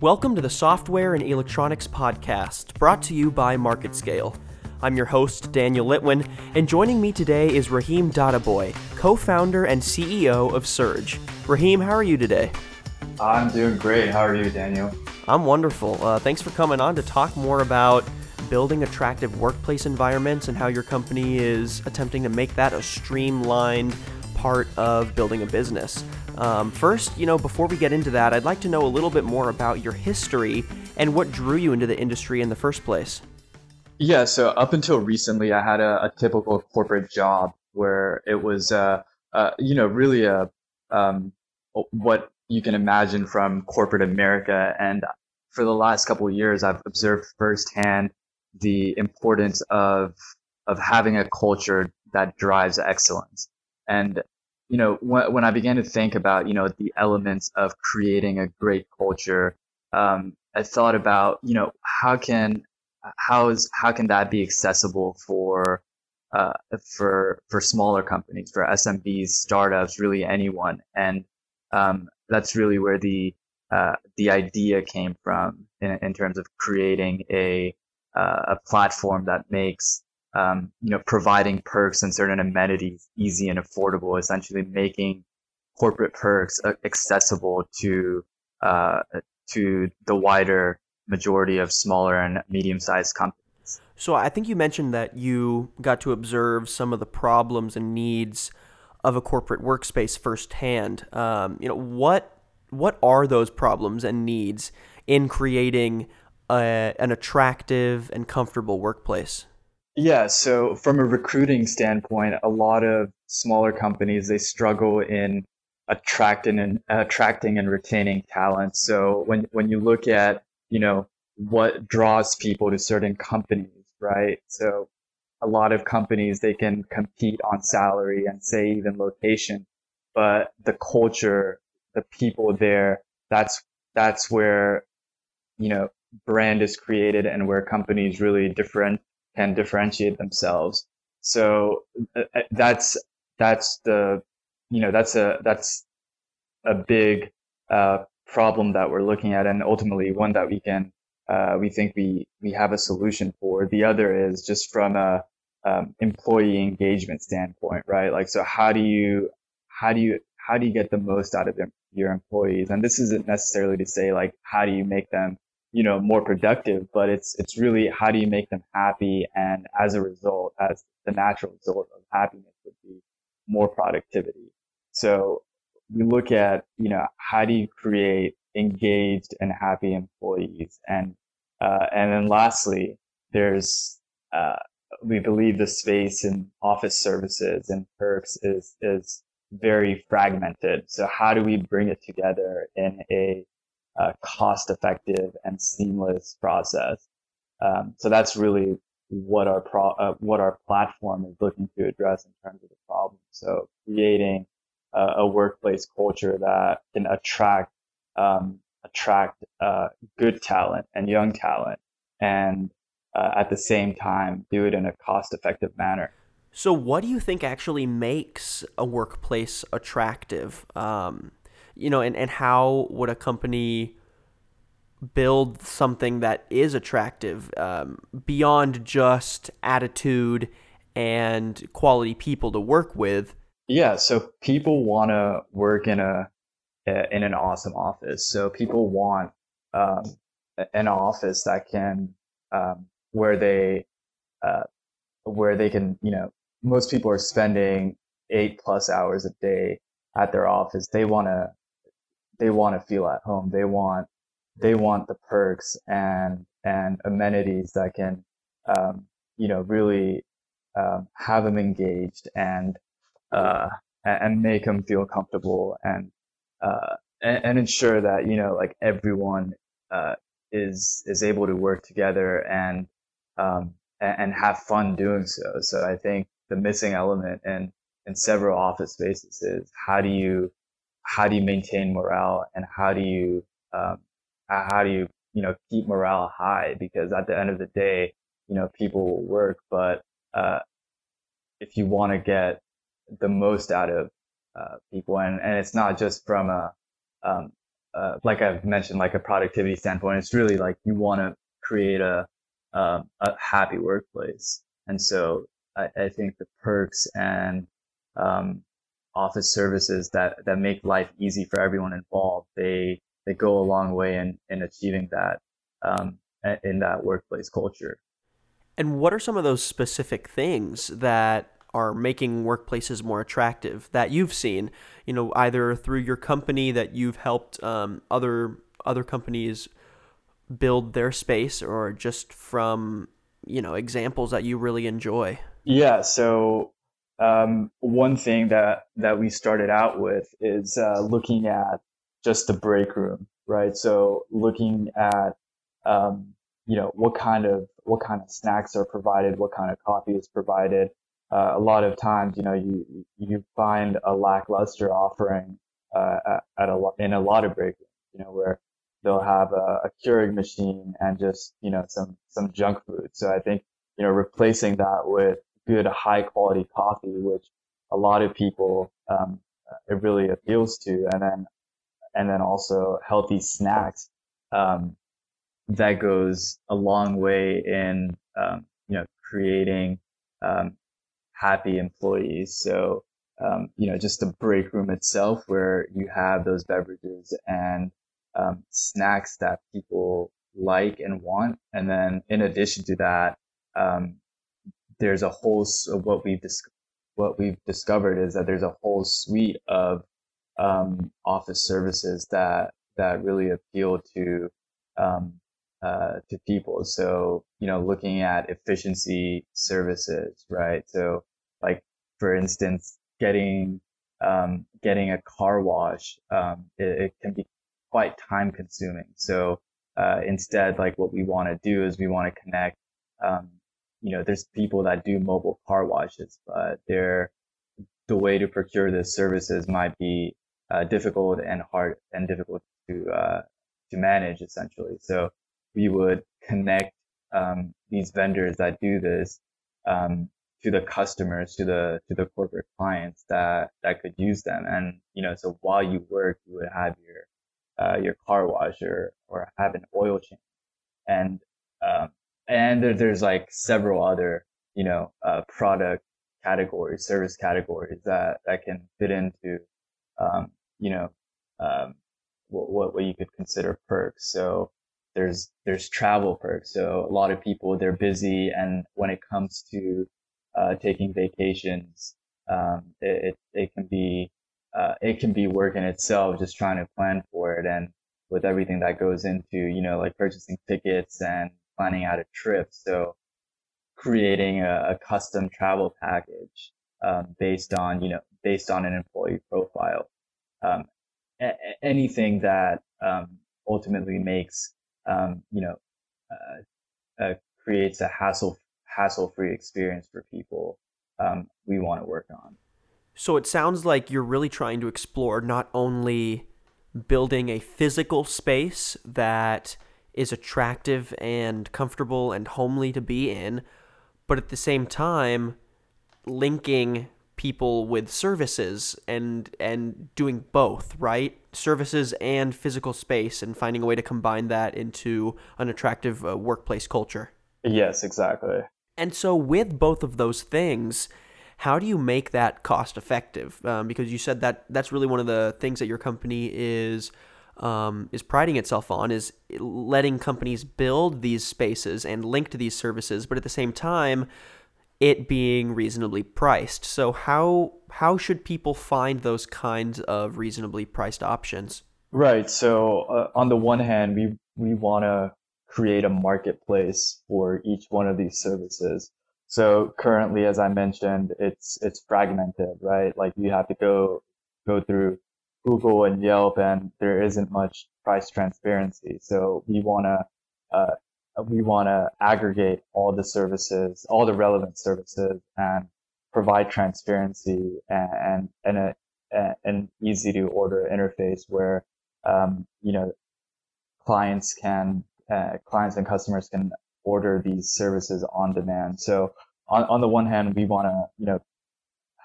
Welcome to the Software and Electronics Podcast, brought to you by MarketScale. I'm your host, Daniel Litwin, and joining me today is Raheem Dadaboy, co founder and CEO of Surge. Raheem, how are you today? I'm doing great. How are you, Daniel? I'm wonderful. Uh, thanks for coming on to talk more about building attractive workplace environments and how your company is attempting to make that a streamlined part of building a business. Um, first, you know, before we get into that, I'd like to know a little bit more about your history and what drew you into the industry in the first place. Yeah, so up until recently, I had a, a typical corporate job where it was, uh, uh, you know, really a um, what you can imagine from corporate America. And for the last couple of years, I've observed firsthand the importance of of having a culture that drives excellence. And you know, when, when I began to think about you know the elements of creating a great culture, um, I thought about you know how can how is how can that be accessible for uh, for for smaller companies, for SMBs, startups, really anyone, and um, that's really where the uh, the idea came from in, in terms of creating a uh, a platform that makes um, you know providing perks and certain amenities easy and affordable, essentially making corporate perks accessible to uh, to the wider majority of smaller and medium-sized companies. So I think you mentioned that you got to observe some of the problems and needs of a corporate workspace firsthand. Um, you know what what are those problems and needs in creating a, an attractive and comfortable workplace? Yeah, so from a recruiting standpoint, a lot of smaller companies they struggle in attracting and attracting and retaining talent. So when when you look at you know what draws people to certain companies, right? So a lot of companies they can compete on salary and say even location, but the culture, the people there, that's that's where you know brand is created and where companies really different can differentiate themselves. So uh, uh, that's that's the you know that's a that's a big uh, problem that we're looking at, and ultimately one that we can uh, we think we we have a solution for. The other is just from a um, employee engagement standpoint, right? Like, so how do you how do you how do you get the most out of your employees? And this isn't necessarily to say like how do you make them you know, more productive, but it's, it's really how do you make them happy? And as a result, as the natural result of happiness would be more productivity. So we look at, you know, how do you create engaged and happy employees? And, uh, and then lastly, there's, uh, we believe the space in office services and perks is, is very fragmented. So how do we bring it together in a uh, cost effective and seamless process. Um, so that's really what our pro- uh, what our platform is looking to address in terms of the problem. So creating a, a workplace culture that can attract um, attract uh, good talent and young talent, and uh, at the same time do it in a cost effective manner. So, what do you think actually makes a workplace attractive? Um, you know, and, and how would a company build something that is attractive um, beyond just attitude and quality people to work with? Yeah, so people want to work in a in an awesome office. So people want um, an office that can um, where they uh, where they can you know most people are spending eight plus hours a day at their office. They want to they want to feel at home. They want they want the perks and and amenities that can um, you know really um, have them engaged and uh, and make them feel comfortable and, uh, and, and ensure that you know like everyone uh, is is able to work together and um, and have fun doing so. So I think the missing element in in several office spaces is how do you how do you maintain morale and how do you um, how do you you know keep morale high because at the end of the day you know people will work but uh, if you want to get the most out of uh, people and and it's not just from a um, uh, like I've mentioned, like a productivity standpoint, it's really like you want to create a, um, a happy workplace. And so I, I think the perks and, um, office services that, that make life easy for everyone involved, they, they go a long way in, in achieving that, um, in that workplace culture. And what are some of those specific things that are making workplaces more attractive that you've seen? You know, either through your company that you've helped um, other other companies build their space, or just from you know examples that you really enjoy. Yeah. So um, one thing that that we started out with is uh, looking at just the break room, right? So looking at um, you know what kind of what kind of snacks are provided, what kind of coffee is provided, uh, a lot of times, you know, you you find a lackluster offering uh, at, a in a lot of break rooms, you know, where they'll have a, a Keurig machine and just you know some some junk food. So I think you know replacing that with good high quality coffee, which a lot of people um, it really appeals to, and then and then also healthy snacks. Um, that goes a long way in um, you know creating um, happy employees. So, um, you know, just the break room itself where you have those beverages and um, snacks that people like and want. And then in addition to that, um, there's a whole, what we've, dis- what we've discovered is that there's a whole suite of um, office services that, that really appeal to, um, uh, to people. So, you know, looking at efficiency services, right? So like for instance, getting um, getting a car wash, um, it, it, can be quite time consuming. So uh, instead, like what we want to do is we want to connect. Um, you know, there's people that do mobile car washes, but they're the way to procure the services might be uh, difficult and hard and difficult to uh, to manage essentially. So we would connect um, these vendors that do this um, to the customers, to the to the corporate clients that that could use them. And you know, so while you work, you would have your uh, your car wash or or have an oil change, and um, and there, there's like several other you know uh, product categories, service categories that that can fit into um, you know um, what what you could consider perks. So there's there's travel perks. So a lot of people they're busy, and when it comes to uh, taking vacations. Um, it, it can be, uh, it can be work in itself, just trying to plan for it. And with everything that goes into, you know, like purchasing tickets and planning out a trip. So creating a, a custom travel package, um, based on, you know, based on an employee profile. Um, a- anything that, um, ultimately makes, um, you know, uh, uh, creates a hassle hassle-free experience for people um, we want to work on. So it sounds like you're really trying to explore not only building a physical space that is attractive and comfortable and homely to be in, but at the same time linking people with services and and doing both, right? Services and physical space and finding a way to combine that into an attractive uh, workplace culture. Yes, exactly. And so, with both of those things, how do you make that cost effective? Um, because you said that that's really one of the things that your company is um, is priding itself on is letting companies build these spaces and link to these services, but at the same time, it being reasonably priced. So how how should people find those kinds of reasonably priced options? Right. So uh, on the one hand, we we want to create a marketplace for each one of these services. So currently, as I mentioned, it's it's fragmented, right? Like you have to go go through Google and Yelp, and there isn't much price transparency. So we want to uh, we want to aggregate all the services, all the relevant services, and provide transparency and and, a, an easy to order interface where um, you know clients can uh, clients and customers can order these services on demand. So on, on the one hand, we want to, you know,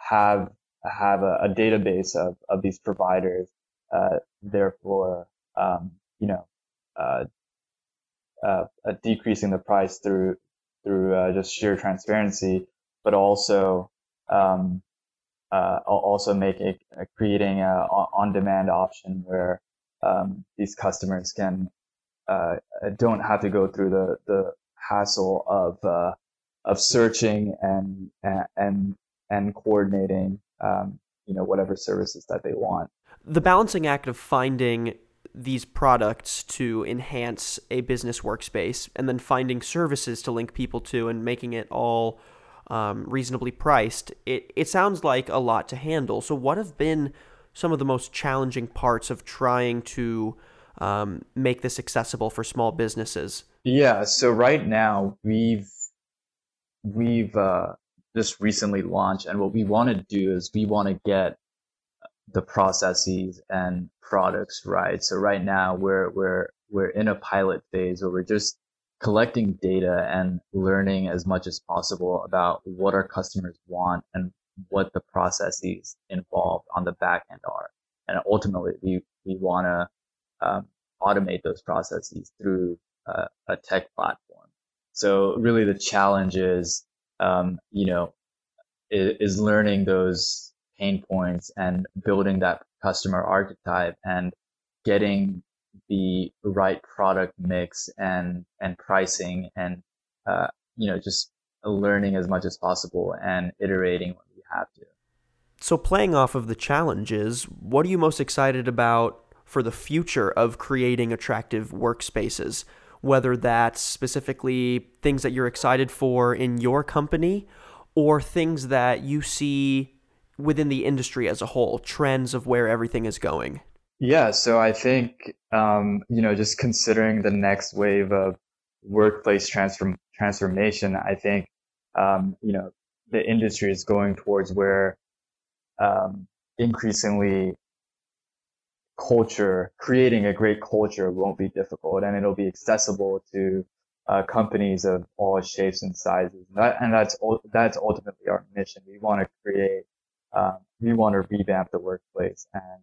have have a, a, database of, of these providers. Uh, therefore, um, you know, uh, uh, decreasing the price through through uh, just sheer transparency, but also um, uh, also making creating a on-demand option where um, these customers can uh, don't have to go through the the hassle of uh, of searching and and and coordinating um, you know whatever services that they want. The balancing act of finding these products to enhance a business workspace and then finding services to link people to and making it all um, reasonably priced, it, it sounds like a lot to handle. So, what have been some of the most challenging parts of trying to um, make this accessible for small businesses? Yeah, so right now we've we've uh, just recently launched, and what we want to do is we want to get the processes and products right. So right now we're we're we're in a pilot phase where we're just collecting data and learning as much as possible about what our customers want and what the processes involved on the back end are. And ultimately, we, we want to um, automate those processes through uh, a tech platform. So really the challenge is, um, you know, is, is learning those pain points and building that customer archetype and getting the right product mix and and pricing and uh, you know just learning as much as possible and iterating when we have to. So playing off of the challenges, what are you most excited about for the future of creating attractive workspaces? Whether that's specifically things that you're excited for in your company or things that you see within the industry as a whole, trends of where everything is going. Yeah, so I think um, you know just considering the next wave of workplace transform transformation, I think um, you know the industry is going towards where um, increasingly culture, creating a great culture won't be difficult, and it'll be accessible to uh, companies of all shapes and sizes. And, that, and that's that's ultimately our mission. We want to create, um, we want to revamp the workplace and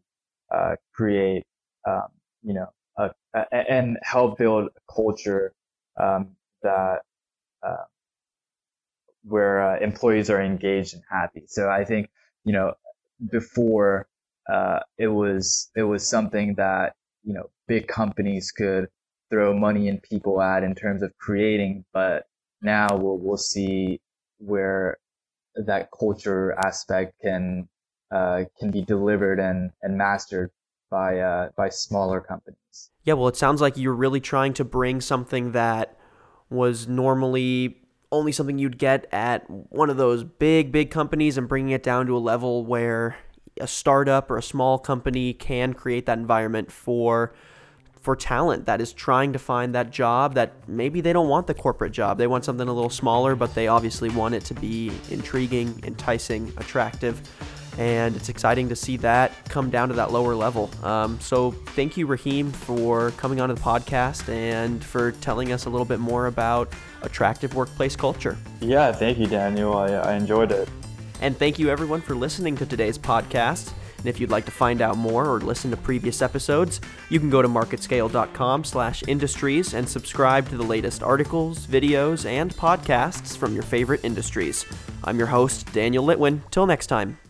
uh, create, um, you know, a, a, and help build a culture um, that uh, where uh, employees are engaged and happy. So I think you know before uh, it was it was something that you know big companies could throw money and people at in terms of creating, but now we'll we'll see where that culture aspect can uh, can be delivered and, and mastered by uh, by smaller companies. Yeah, well, it sounds like you're really trying to bring something that was normally only something you'd get at one of those big, big companies and bringing it down to a level where a startup or a small company can create that environment for for talent that is trying to find that job that maybe they don't want the corporate job. They want something a little smaller, but they obviously want it to be intriguing, enticing, attractive and it's exciting to see that come down to that lower level. Um, so, thank you, Raheem, for coming onto the podcast and for telling us a little bit more about attractive workplace culture. Yeah, thank you, Daniel. I, I enjoyed it. And thank you, everyone, for listening to today's podcast. And if you'd like to find out more or listen to previous episodes, you can go to marketscale.com slash industries and subscribe to the latest articles, videos, and podcasts from your favorite industries. I'm your host, Daniel Litwin. Till next time.